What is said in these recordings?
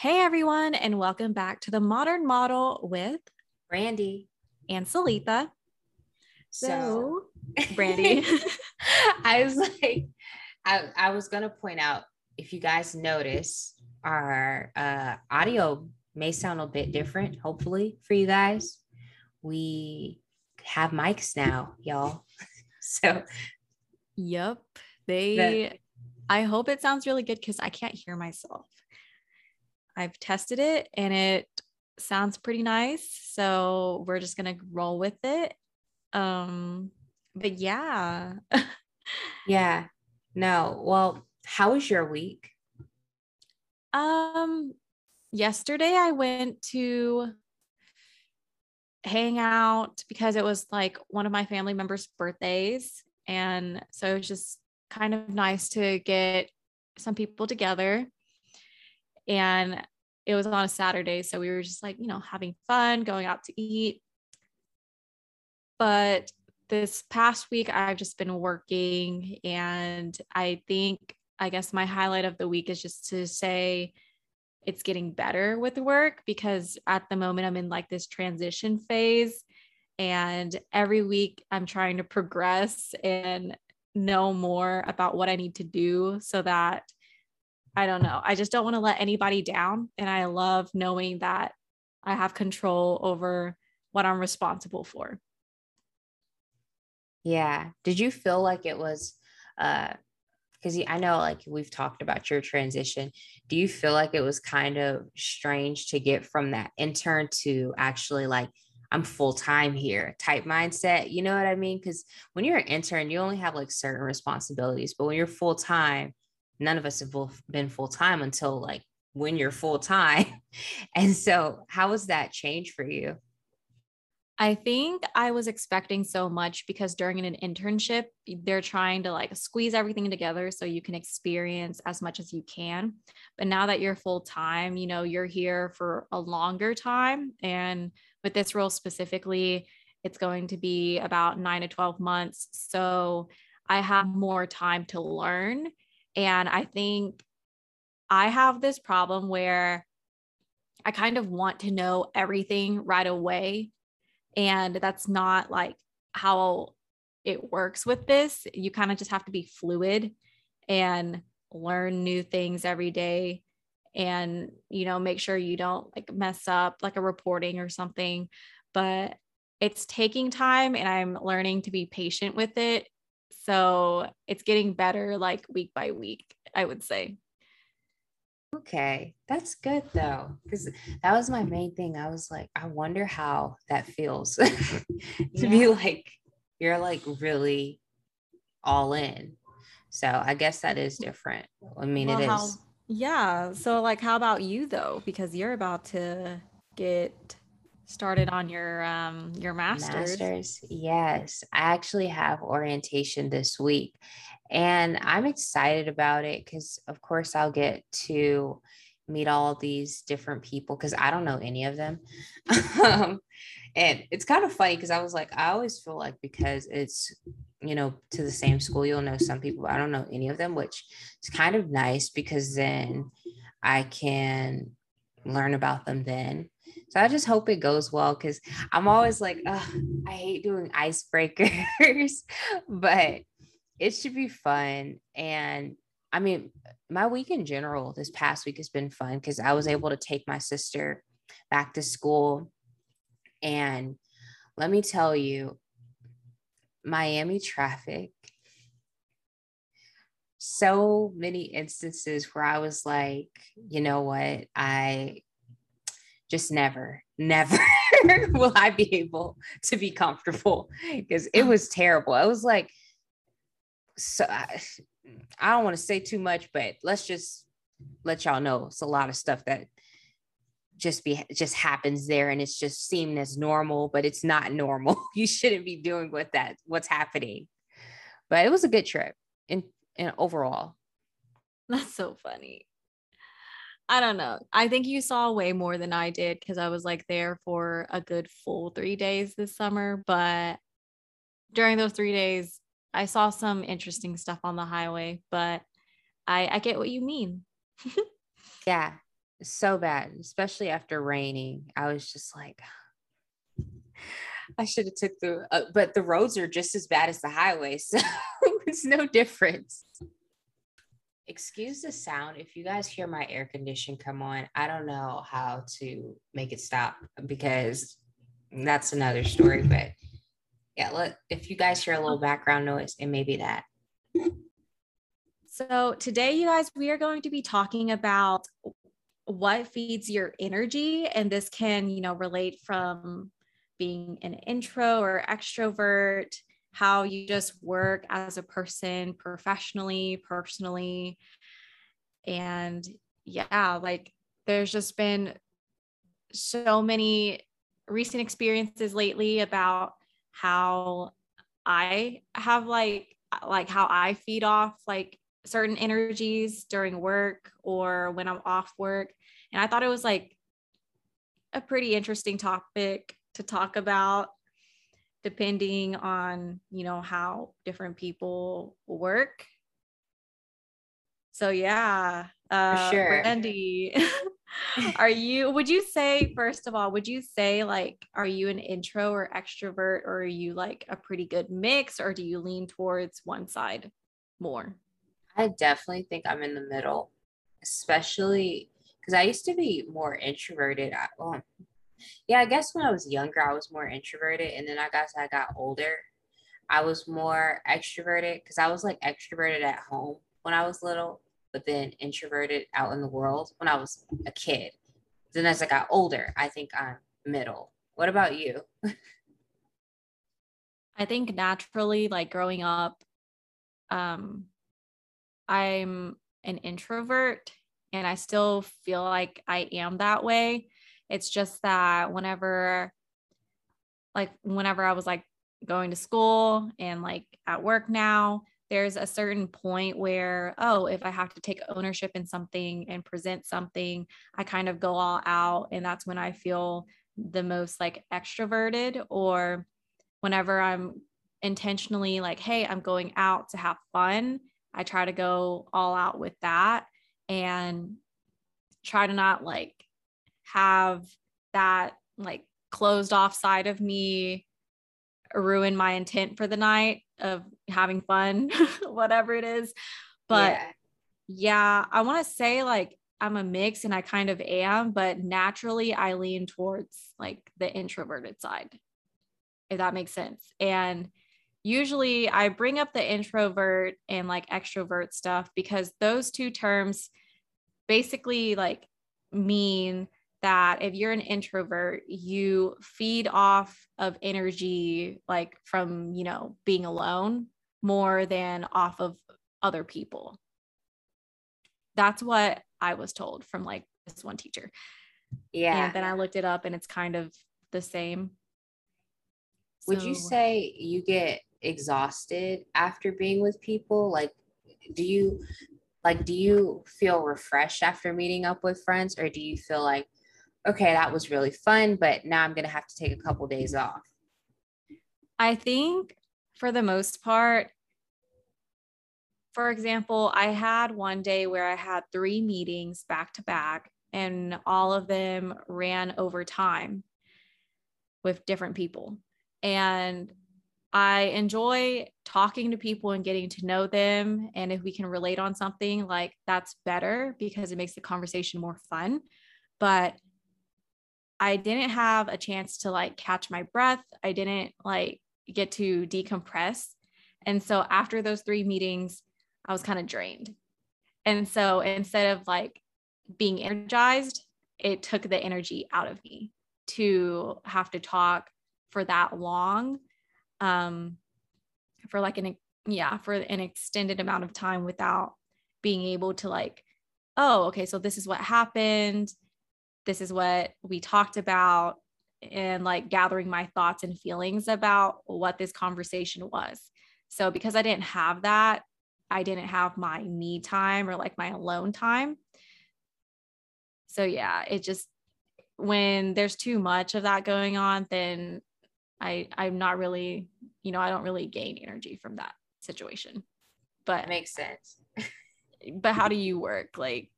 Hey everyone, and welcome back to the Modern Model with Brandi and Salita. So, Brandi, I was like, I, I was gonna point out if you guys notice, our uh, audio may sound a bit different. Hopefully for you guys, we have mics now, y'all. so, yep, they. I hope it sounds really good because I can't hear myself. I've tested it and it sounds pretty nice. So we're just gonna roll with it. Um, but yeah. yeah. No. Well, how was your week? Um, yesterday I went to hang out because it was like one of my family members' birthdays. And so it was just kind of nice to get some people together. And it was on a Saturday. So we were just like, you know, having fun, going out to eat. But this past week, I've just been working. And I think, I guess my highlight of the week is just to say it's getting better with work because at the moment I'm in like this transition phase. And every week I'm trying to progress and know more about what I need to do so that I don't know. I just don't want to let anybody down. And I love knowing that I have control over what I'm responsible for. Yeah. Did you feel like it was, uh, because I know like we've talked about your transition. Do you feel like it was kind of strange to get from that intern to actually like I'm full time here type mindset. You know what I mean? Because when you're an intern, you only have like certain responsibilities, but when you're full time, none of us have been full time until like when you're full time. And so, how was that change for you? I think I was expecting so much because during an internship, they're trying to like squeeze everything together so you can experience as much as you can. But now that you're full time, you know, you're here for a longer time. And with this role specifically, it's going to be about nine to 12 months. So I have more time to learn. And I think I have this problem where I kind of want to know everything right away. And that's not like how it works with this. You kind of just have to be fluid and learn new things every day and you know make sure you don't like mess up like a reporting or something. But it's taking time and i'm learning to be patient with it so it's getting better like week by week i would say Okay, that's good though, because that was my main thing. I was like, I wonder how that feels to yeah. be like, you're like really all in. So I guess that is mm. different. I mean, well, it how, is. Yeah. So, like, how about you though? Because you're about to get started on your um your masters. Masters. Yes. I actually have orientation this week and I'm excited about it because, of course, I'll get to meet all these different people because I don't know any of them. um, and it's kind of funny because I was like, I always feel like because it's, you know, to the same school, you'll know some people, but I don't know any of them, which is kind of nice because then I can learn about them then. So I just hope it goes well because I'm always like, I hate doing icebreakers, but it should be fun. And I mean, my week in general this past week has been fun because I was able to take my sister back to school. And let me tell you, Miami traffic, so many instances where I was like, you know what, I just never, never will I be able to be comfortable because it mm. was terrible. I was like, so I, I don't want to say too much, but let's just let y'all know it's a lot of stuff that just be just happens there and it's just seen as normal, but it's not normal. you shouldn't be doing what that what's happening. But it was a good trip in, and overall. That's so funny. I don't know. I think you saw way more than I did because I was like there for a good full three days this summer. But during those three days, I saw some interesting stuff on the highway, but I I get what you mean. yeah. so bad, especially after raining. I was just like, I should have took the, uh, but the roads are just as bad as the highway, so it's no difference. Excuse the sound. If you guys hear my air condition come on, I don't know how to make it stop because that's another story. But yeah, look, if you guys hear a little background noise, it may be that. So today, you guys, we are going to be talking about what feeds your energy, and this can, you know, relate from being an intro or extrovert, how you just work as a person professionally, personally. And yeah, like there's just been so many recent experiences lately about how I have like uh, like how I feed off like certain energies during work or when I'm off work. And I thought it was like a pretty interesting topic to talk about depending on, you know, how different people work. So yeah, uh, For sure. Brandi, are you, would you say, first of all, would you say like, are you an intro or extrovert or are you like a pretty good mix or do you lean towards one side more? I definitely think I'm in the middle, especially because I used to be more introverted. I, well, yeah, I guess when I was younger, I was more introverted. And then I guess I got older, I was more extroverted because I was like extroverted at home when I was little, but then introverted out in the world when I was a kid. Then as I got older, I think I'm middle. What about you? I think naturally, like growing up, um, I'm an introvert and I still feel like I am that way. It's just that whenever, like, whenever I was like going to school and like at work now, there's a certain point where, oh, if I have to take ownership in something and present something, I kind of go all out. And that's when I feel the most like extroverted, or whenever I'm intentionally like, hey, I'm going out to have fun I try to go all out with that and try to not like have that like closed off side of me ruin my intent for the night of having fun, whatever it is. But yeah, yeah I want to say like I'm a mix and I kind of am, but naturally I lean towards like the introverted side, if that makes sense. And usually I bring up the introvert and like extrovert stuff because those two terms basically like mean that if you're an introvert, you feed off of energy like from, you know, being alone more than off of other people. That's what I was told from like this one teacher. Yeah. And then I looked it up and it's kind of the same. Would so, you say you get exhausted after being with people? Like, do you like do you feel refreshed after meeting up with friends, or do you feel like, okay, that was really fun, but now I'm gonna have to take a couple days off? I think for the most part, for example, I had one day where I had three meetings back to back, and all of them ran over time with different people. And I enjoy talking to people and getting to know them. And if we can relate on something, like that's better because it makes the conversation more fun. But I didn't have a chance to like catch my breath. I didn't like get to decompress. And so after those three meetings, I was kind of drained. And so instead of like being energized, it took the energy out of me to have to talk for that long um, for like an yeah for an extended amount of time without being able to like oh okay so this is what happened this is what we talked about and like gathering my thoughts and feelings about what this conversation was so because i didn't have that i didn't have my me time or like my alone time so yeah it just when there's too much of that going on then I I'm not really, you know, I don't really gain energy from that situation. But makes sense. but how do you work? Like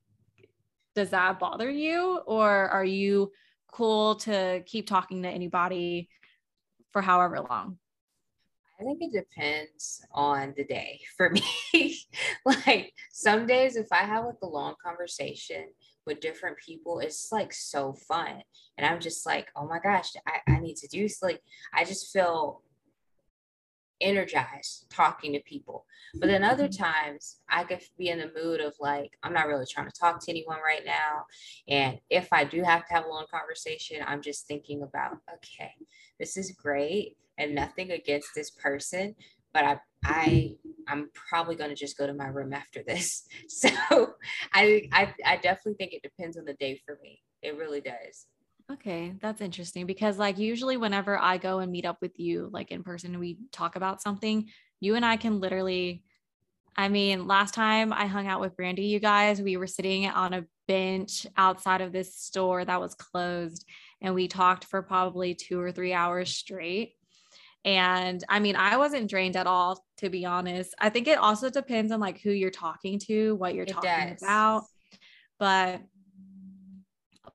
does that bother you or are you cool to keep talking to anybody for however long? I think it depends on the day for me. like some days, if I have like a long conversation with different people, it's like so fun. And I'm just like, oh my gosh, I, I need to do like I just feel energized talking to people. But then other mm-hmm. times I could be in the mood of like, I'm not really trying to talk to anyone right now. And if I do have to have a long conversation, I'm just thinking about, okay, this is great and nothing against this person, but I I I'm probably going to just go to my room after this. So I, I I definitely think it depends on the day for me. It really does. Okay, that's interesting because like usually whenever I go and meet up with you like in person we talk about something, you and I can literally I mean, last time I hung out with Brandi, you guys, we were sitting on a bench outside of this store that was closed and we talked for probably 2 or 3 hours straight. And I mean, I wasn't drained at all to be honest. I think it also depends on like who you're talking to, what you're it talking does. about. But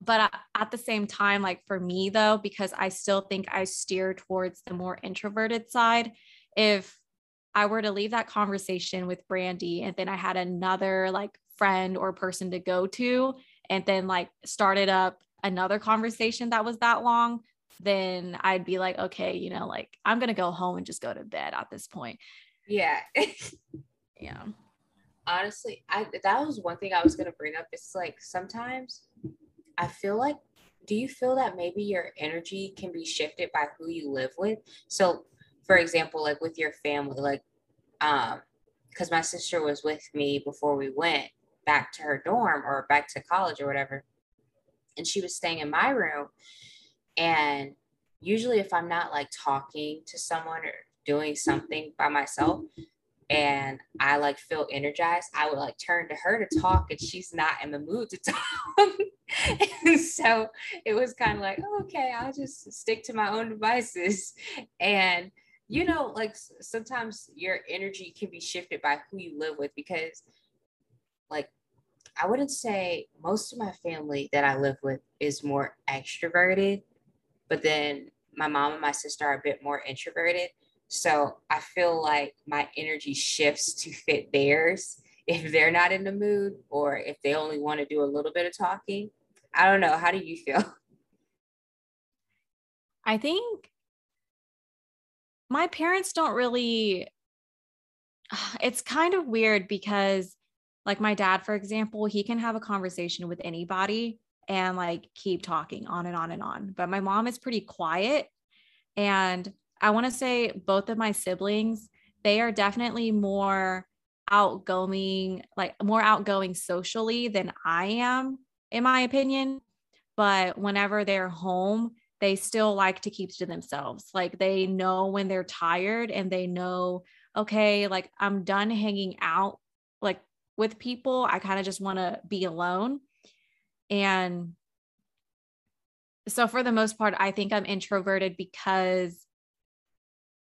but at the same time like for me though because i still think i steer towards the more introverted side if i were to leave that conversation with brandi and then i had another like friend or person to go to and then like started up another conversation that was that long then i'd be like okay you know like i'm gonna go home and just go to bed at this point. Yeah. Yeah. Honestly i that was one thing i was gonna bring up it's like sometimes I feel like, do you feel that maybe your energy can be shifted by who you live with? So, for example, like with your family, like, um, because my sister was with me before we went back to her dorm or back to college or whatever, and she was staying in my room. And usually, if I'm not like talking to someone or doing something by myself, and I like feel energized, I would like turn to her to talk and she's not in the mood to talk. and so it was kind of like, okay, I'll just stick to my own devices. And, you know, like sometimes your energy can be shifted by who you live with because, like, I wouldn't say most of my family that I live with is more extroverted, but then my mom and my sister are a bit more introverted. So I feel like my energy shifts to fit theirs if they're not in the mood or if they only want to do a little bit of talking. I don't know. How do you feel? I think my parents don't really, it's kind of weird because, like, my dad, for example, he can have a conversation with anybody and like keep talking on and on and on. But my mom is pretty quiet. And I want to say both of my siblings, they are definitely more outgoing, like more outgoing socially than I am, in my opinion. But whenever they're home, they still like to keep to themselves. Like they know when they're tired and they know, okay, like I'm done hanging out like with people. I kind of just want to be alone. And so for the most part, I think I'm introverted because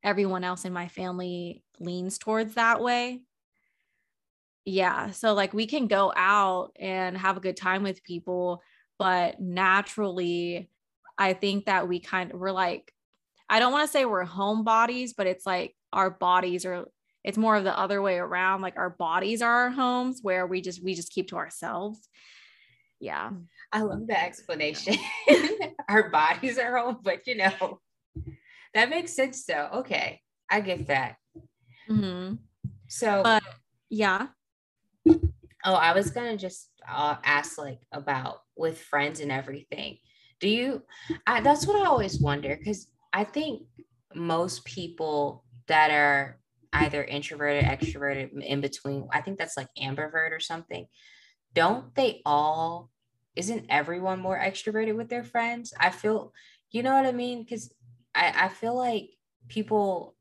everyone else in my family leans towards that way. Yeah. So, like, we can go out and have a good time with people, but naturally, I think that we kind of, we're like, I don't want to say we're homebodies, but it's like our bodies are, it's more of the other way around. Like, our bodies are our homes where we just, we just keep to ourselves. Yeah. I love the explanation. our bodies are home, but you know, that makes sense though. Okay. I get that. Mm-hmm. So, but yeah. Oh, I was gonna just uh, ask like about with friends and everything. Do you? I, that's what I always wonder because I think most people that are either introverted, extroverted, in between. I think that's like ambivert or something. Don't they all? Isn't everyone more extroverted with their friends? I feel, you know what I mean? Because I, I feel like people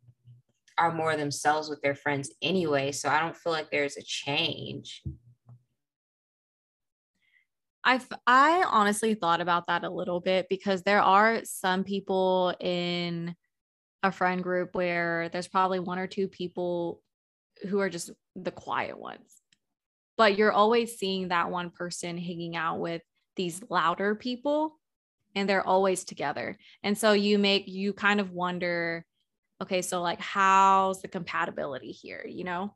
are more themselves with their friends anyway. So I don't feel like there's a change. I've I honestly thought about that a little bit because there are some people in a friend group where there's probably one or two people who are just the quiet ones. but you're always seeing that one person hanging out with these louder people and they're always together. And so you make you kind of wonder okay, so like how's the compatibility here, you know?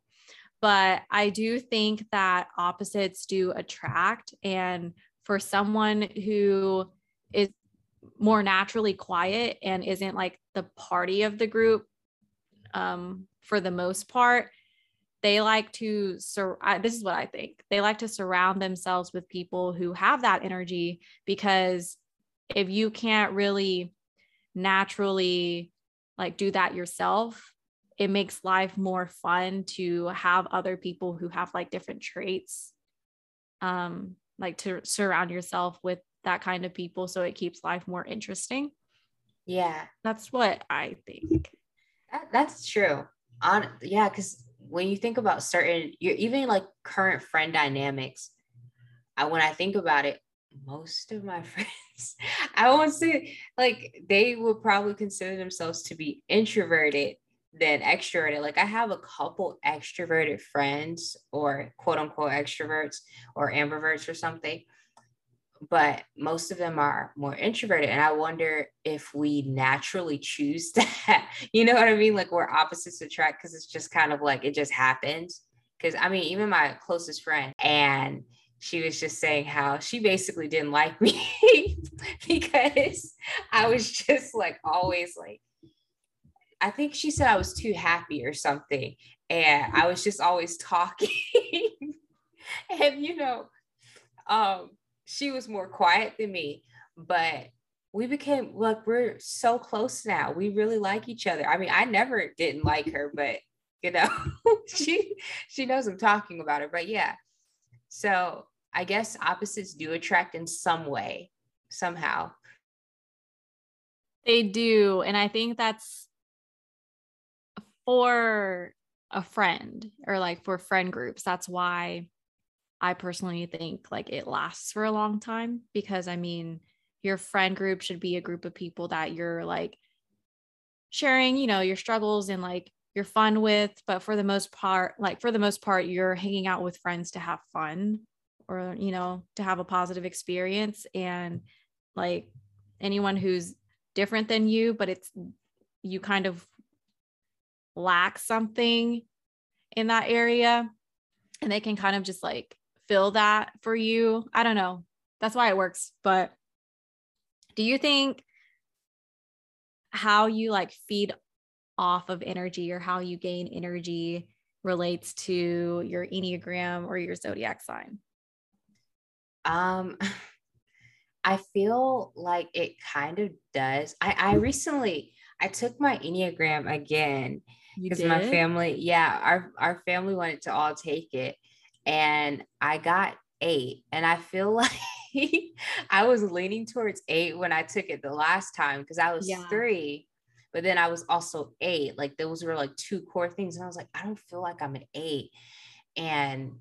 But I do think that opposites do attract and for someone who is more naturally quiet and isn't like the party of the group um, for the most part they like to sur- I, this is what i think they like to surround themselves with people who have that energy because if you can't really naturally like do that yourself it makes life more fun to have other people who have like different traits um like to surround yourself with that kind of people so it keeps life more interesting. Yeah. That's what i think. That, that's true. On yeah because when you think about certain you're even like current friend dynamics I, when i think about it most of my friends i won't say like they would probably consider themselves to be introverted than extroverted like i have a couple extroverted friends or quote unquote extroverts or ambiverts or something but most of them are more introverted. And I wonder if we naturally choose that. you know what I mean? Like we're opposites attract because it's just kind of like it just happens. Because I mean, even my closest friend, and she was just saying how she basically didn't like me because I was just like always like, I think she said I was too happy or something. And I was just always talking. and, you know, um, she was more quiet than me, but we became like we're so close now. We really like each other. I mean, I never didn't like her, but you know, she she knows I'm talking about her. But yeah. So I guess opposites do attract in some way, somehow. They do. And I think that's for a friend or like for friend groups. That's why I personally think like it lasts for a long time because I mean, your friend group should be a group of people that you're like sharing, you know, your struggles and like you're fun with, but for the most part, like for the most part, you're hanging out with friends to have fun or, you know, to have a positive experience. And like anyone who's different than you, but it's you kind of lack something in that area and they can kind of just like fill that for you. I don't know. That's why it works. But do you think how you like feed off of energy or how you gain energy relates to your Enneagram or your zodiac sign? Um, I feel like it kind of does. I, I recently I took my Enneagram again because my family, yeah, our our family wanted to all take it and I got eight. And I feel like I was leaning towards eight when I took it the last time because I was yeah. three, but then I was also eight. Like those were like two core things. And I was like, I don't feel like I'm an eight. And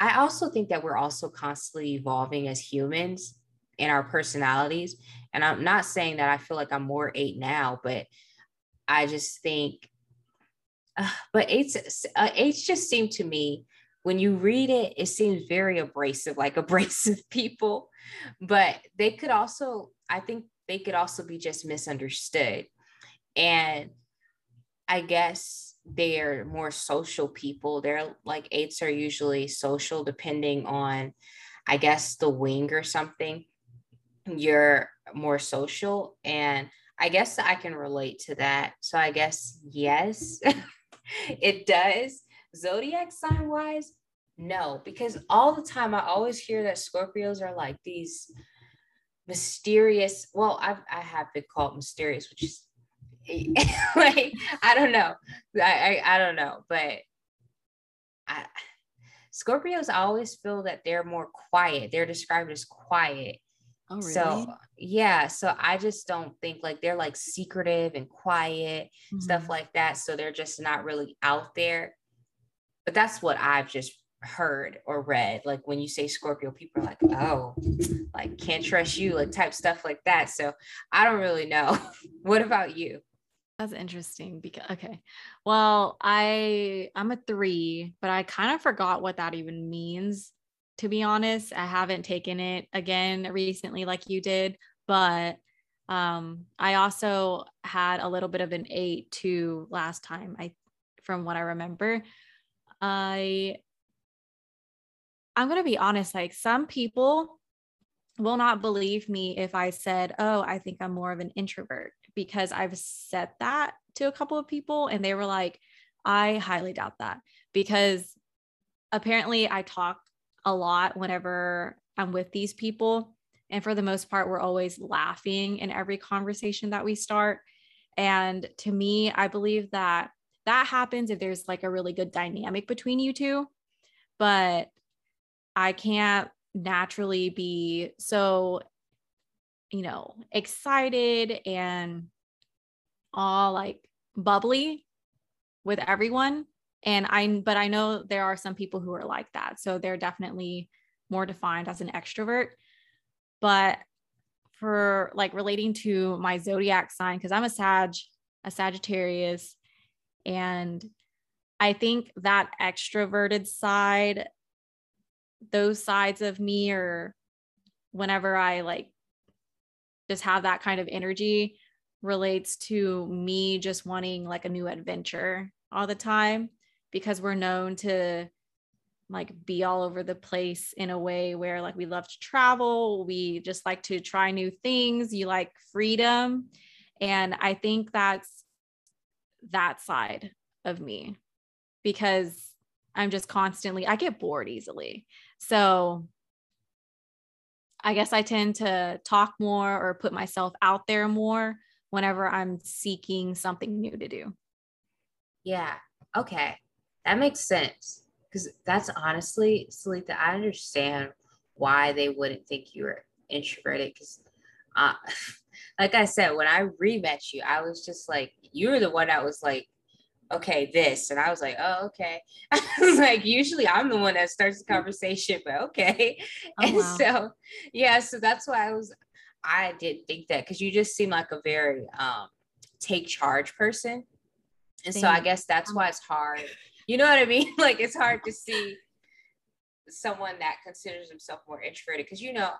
I also think that we're also constantly evolving as humans in our personalities. And I'm not saying that I feel like I'm more eight now, but I just think, uh, but eights, uh, eights just seem to me when you read it, it seems very abrasive, like abrasive people, but they could also, I think they could also be just misunderstood. And I guess they're more social people. They're like eights are usually social, depending on, I guess, the wing or something. You're more social. And I guess I can relate to that. So I guess, yes, it does. Zodiac sign wise, no, because all the time I always hear that Scorpios are like these mysterious. Well, I've I have been called mysterious, which is like I don't know. I, I I don't know, but I Scorpios always feel that they're more quiet. They're described as quiet. Oh, really? So yeah, so I just don't think like they're like secretive and quiet, mm-hmm. stuff like that. So they're just not really out there. But that's what I've just heard or read like when you say scorpio people are like oh like can't trust you like type stuff like that so i don't really know what about you That's interesting because okay. Well, I I'm a 3, but I kind of forgot what that even means to be honest. I haven't taken it again recently like you did, but um I also had a little bit of an 8 too last time. I from what I remember. I I'm going to be honest like some people will not believe me if I said, "Oh, I think I'm more of an introvert." Because I've said that to a couple of people and they were like, I highly doubt that because apparently I talk a lot whenever I'm with these people. And for the most part, we're always laughing in every conversation that we start. And to me, I believe that that happens if there's like a really good dynamic between you two. But I can't naturally be so you know, excited and all like bubbly with everyone. And I, but I know there are some people who are like that. So they're definitely more defined as an extrovert. But for like relating to my zodiac sign, because I'm a Sag, a Sagittarius, and I think that extroverted side, those sides of me are whenever I like just have that kind of energy relates to me just wanting like a new adventure all the time because we're known to like be all over the place in a way where like we love to travel we just like to try new things you like freedom. And i think that's that side of me because i'm just constantly i get bored easily. So I guess I tend to talk more or put myself out there more whenever I'm seeking something new to do. Yeah. Okay. That makes sense. Because that's honestly, Salita, I understand why they wouldn't think you were introverted. Because, uh, like I said, when I re met you, I was just like, you were the one that was like, okay, this. And I was like, oh, okay. I was like, usually I'm the one that starts the mm. conversation, but okay. Oh, and wow. so, yeah, so that's why I was, I didn't think that because you just seem like a very um, take charge person. And so I guess that's why it's hard. You know what I mean? like it's hard to see someone that considers himself more introverted because you know,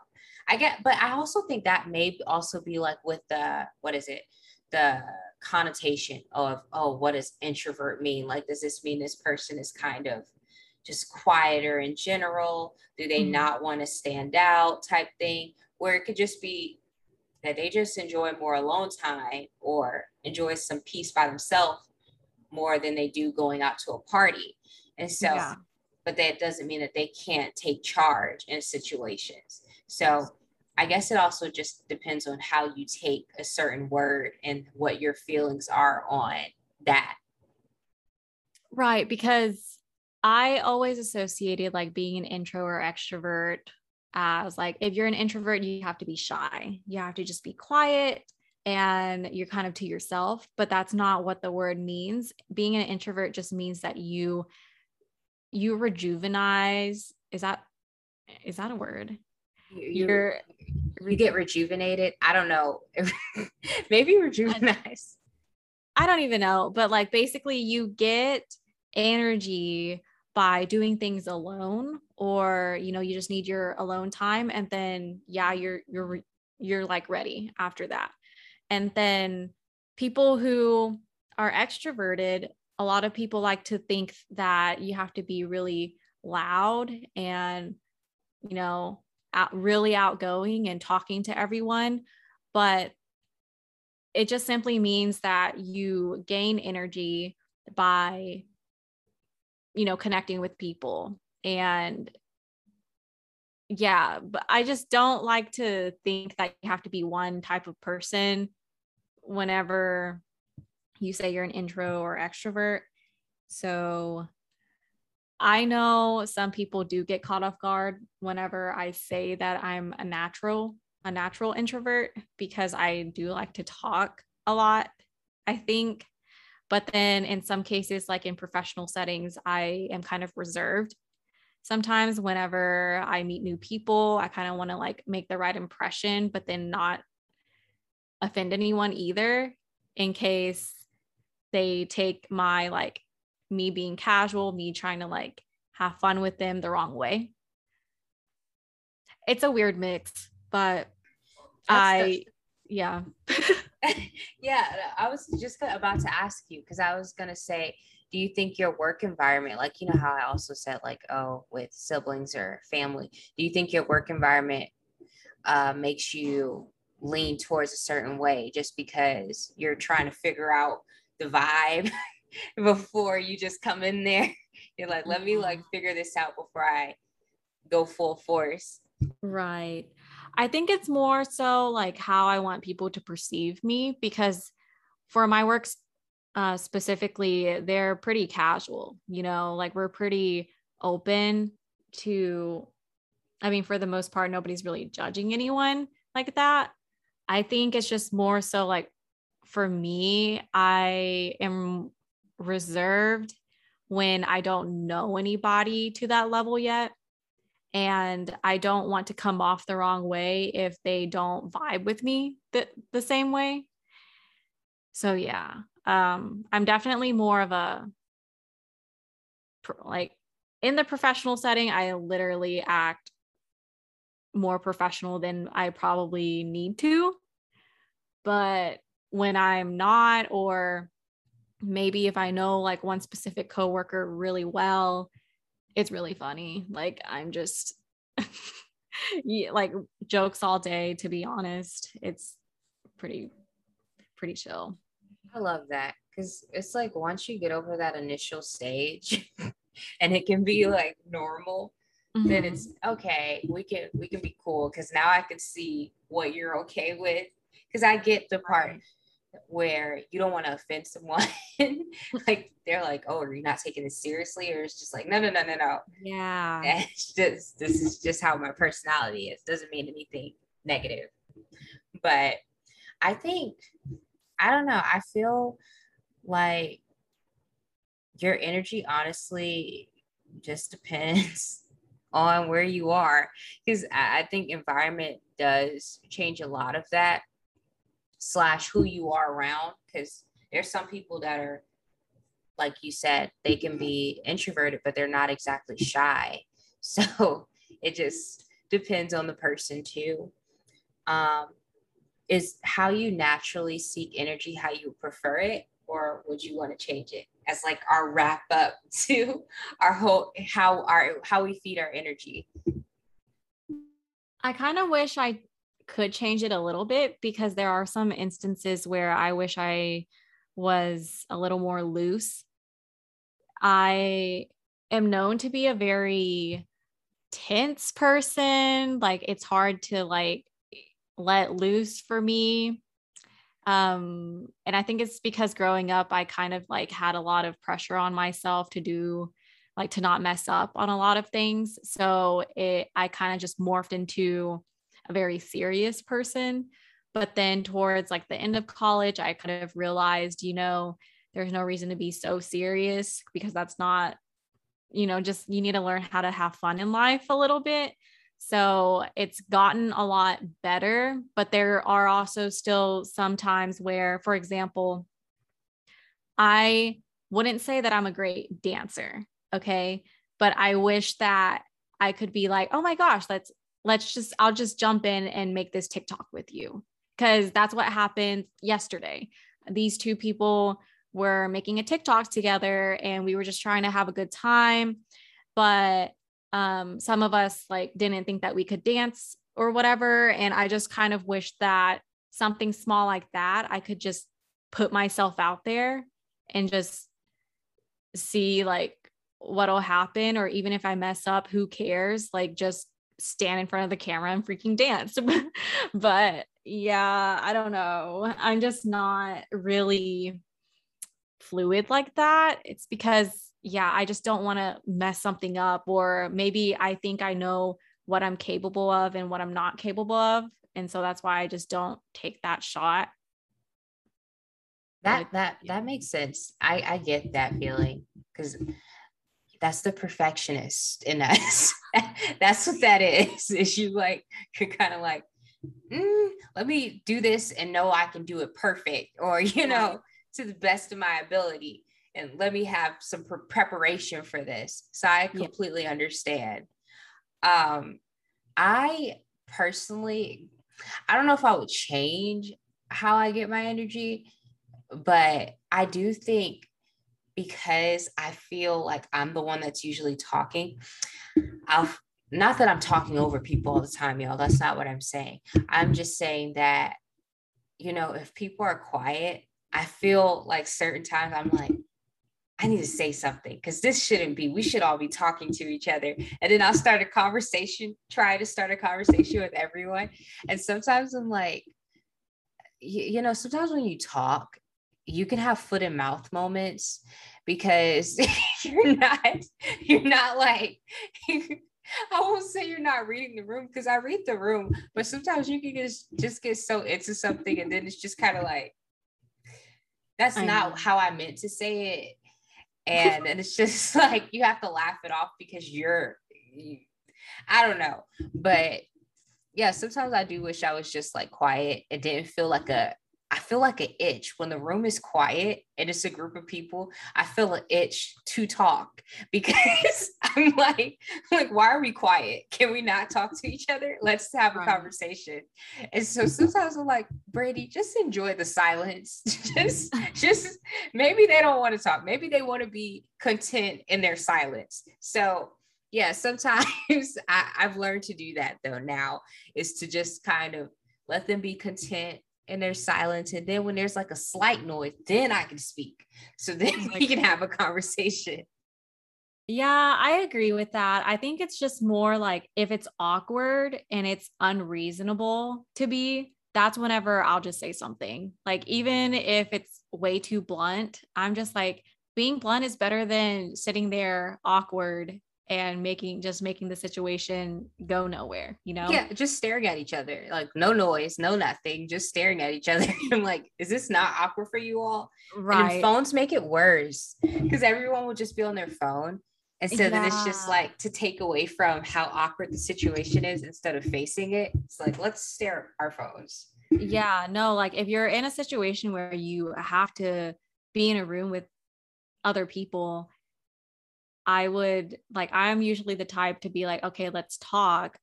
I get, but I also think that may also be like with the, what is it? The connotation of oh what does introvert mean? Like does this mean this person is kind of just quieter in general? Do they mm-hmm. not want to stand out type thing? Where it could just be that they just enjoy more alone time or enjoy some peace by themselves more than they do going out to a party. And so yeah. but that doesn't mean that they can't take charge in situations. So I guess it also just depends on how you take a certain word and what your feelings are on that. Right. Because I always associated like being an intro or extrovert as like if you're an introvert, you have to be shy. You have to just be quiet and you're kind of to yourself. But that's not what the word means. Being an introvert just means that you you rejuvenize. Is that is that a word? You're you get rejuvenated. I don't know. Maybe rejuvenize. I don't even know, but like basically you get energy by doing things alone or you know you just need your alone time and then yeah you're you're you're like ready after that. And then people who are extroverted, a lot of people like to think that you have to be really loud and you know out, really outgoing and talking to everyone, but it just simply means that you gain energy by you know connecting with people. And yeah but i just don't like to think that you have to be one type of person whenever you say you're an intro or extrovert. So I know some people do get caught off guard whenever I say that I'm a natural, a natural introvert because I do like to talk a lot, I think. But then in some cases, like in professional settings, I am kind of reserved. Sometimes whenever I meet new people, I kind of want to like make the right impression, but then not offend anyone either in case they take my like me being casual, me trying to like have fun with them the wrong way. It's a weird mix, but that's, I, that's... yeah. yeah, I was just about to ask you because I was going to say, do you think your work environment, like, you know, how I also said, like, oh, with siblings or family, do you think your work environment uh, makes you lean towards a certain way just because you're trying to figure out the vibe before you just come in there? You're like, let me like mm-hmm. figure this out before I go full force. Right. I think it's more so like how I want people to perceive me because for my works uh, specifically, they're pretty casual, you know, like we're pretty open to, I mean, for the most part, nobody's really judging anyone like that. I think it's just more so like for me, I am reserved when I don't know anybody to that level yet. And I don't want to come off the wrong way if they don't vibe with me the, the same way. So, yeah, um, I'm definitely more of a like in the professional setting, I literally act more professional than I probably need to. But when I'm not, or maybe if I know like one specific coworker really well, it's really funny. Like I'm just yeah, like jokes all day, to be honest. It's pretty, pretty chill. I love that because it's like once you get over that initial stage and it can be like normal, mm-hmm. then it's okay. We can we can be cool because now I can see what you're okay with. Because I get the part where you don't want to offend someone. like they're like, "Oh, are you not taking this seriously?" Or it's just like, "No, no, no, no, no." Yeah. It's just this is just how my personality is. Doesn't mean anything negative. But I think I don't know. I feel like your energy honestly just depends on where you are because I think environment does change a lot of that slash who you are around because there's some people that are like you said they can be introverted but they're not exactly shy. So it just depends on the person too. Um, is how you naturally seek energy how you prefer it or would you want to change it? As like our wrap up to our whole how our how we feed our energy. I kind of wish i could change it a little bit because there are some instances where i wish i was a little more loose i am known to be a very tense person like it's hard to like let loose for me. Um, and I think it's because growing up, I kind of like had a lot of pressure on myself to do like to not mess up on a lot of things. So it I kind of just morphed into a very serious person. But then towards like the end of college, I kind of realized, you know, there's no reason to be so serious because that's not, you know, just you need to learn how to have fun in life a little bit. So it's gotten a lot better, but there are also still some times where, for example, I wouldn't say that I'm a great dancer, okay? But I wish that I could be like, "Oh my gosh, let's let's just I'll just jump in and make this TikTok with you." Cuz that's what happened yesterday. These two people were making a TikTok together and we were just trying to have a good time, but um, some of us like didn't think that we could dance or whatever. And I just kind of wish that something small like that, I could just put myself out there and just see like what'll happen. Or even if I mess up, who cares? Like just stand in front of the camera and freaking dance. but yeah, I don't know. I'm just not really fluid like that. It's because yeah, I just don't want to mess something up. Or maybe I think I know what I'm capable of and what I'm not capable of. And so that's why I just don't take that shot. That that that makes sense. I I get that feeling because that's the perfectionist in us. that's what that is. Is you like you're kind of like, mm, let me do this and know I can do it perfect, or you know, to the best of my ability and let me have some pre- preparation for this. So I completely yeah. understand. Um, I personally, I don't know if I would change how I get my energy, but I do think because I feel like I'm the one that's usually talking, I'll not that I'm talking over people all the time, y'all. That's not what I'm saying. I'm just saying that, you know, if people are quiet, I feel like certain times I'm like, I need to say something because this shouldn't be. We should all be talking to each other. And then I'll start a conversation, try to start a conversation with everyone. And sometimes I'm like, you, you know, sometimes when you talk, you can have foot and mouth moments because you're not, you're not like, I won't say you're not reading the room because I read the room, but sometimes you can just just get so into something and then it's just kind of like that's I not know. how I meant to say it and and it's just like you have to laugh it off because you're you, i don't know but yeah sometimes i do wish i was just like quiet it didn't feel like a I feel like an itch when the room is quiet and it's a group of people. I feel an itch to talk because I'm like, like, why are we quiet? Can we not talk to each other? Let's have a conversation. And so sometimes I'm like, Brandi, just enjoy the silence. just, just maybe they don't want to talk. Maybe they want to be content in their silence. So yeah, sometimes I, I've learned to do that though now is to just kind of let them be content and there's silence. And then when there's like a slight noise, then I can speak. So then we can have a conversation. Yeah, I agree with that. I think it's just more like if it's awkward and it's unreasonable to be, that's whenever I'll just say something. Like, even if it's way too blunt, I'm just like, being blunt is better than sitting there awkward and making just making the situation go nowhere, you know? Yeah, just staring at each other, like no noise, no nothing, just staring at each other. I'm like, is this not awkward for you all? Right. phones make it worse because everyone will just be on their phone. And so yeah. then it's just like to take away from how awkward the situation is instead of facing it. It's like, let's stare at our phones. Yeah, no, like if you're in a situation where you have to be in a room with other people I would like, I'm usually the type to be like, okay, let's talk.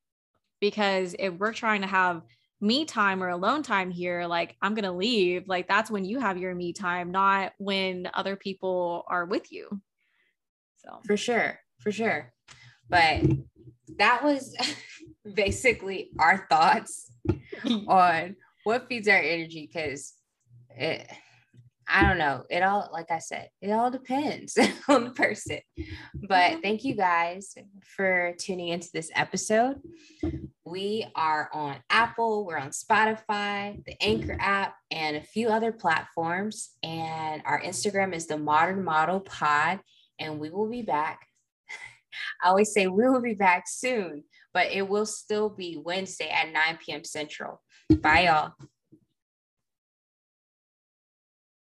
Because if we're trying to have me time or alone time here, like I'm going to leave. Like that's when you have your me time, not when other people are with you. So, for sure, for sure. But that was basically our thoughts on what feeds our energy because it I don't know. It all, like I said, it all depends on the person. But thank you guys for tuning into this episode. We are on Apple, we're on Spotify, the Anchor app, and a few other platforms. And our Instagram is the Modern Model Pod, and we will be back. I always say we will be back soon, but it will still be Wednesday at 9 p.m. Central. Bye, y'all.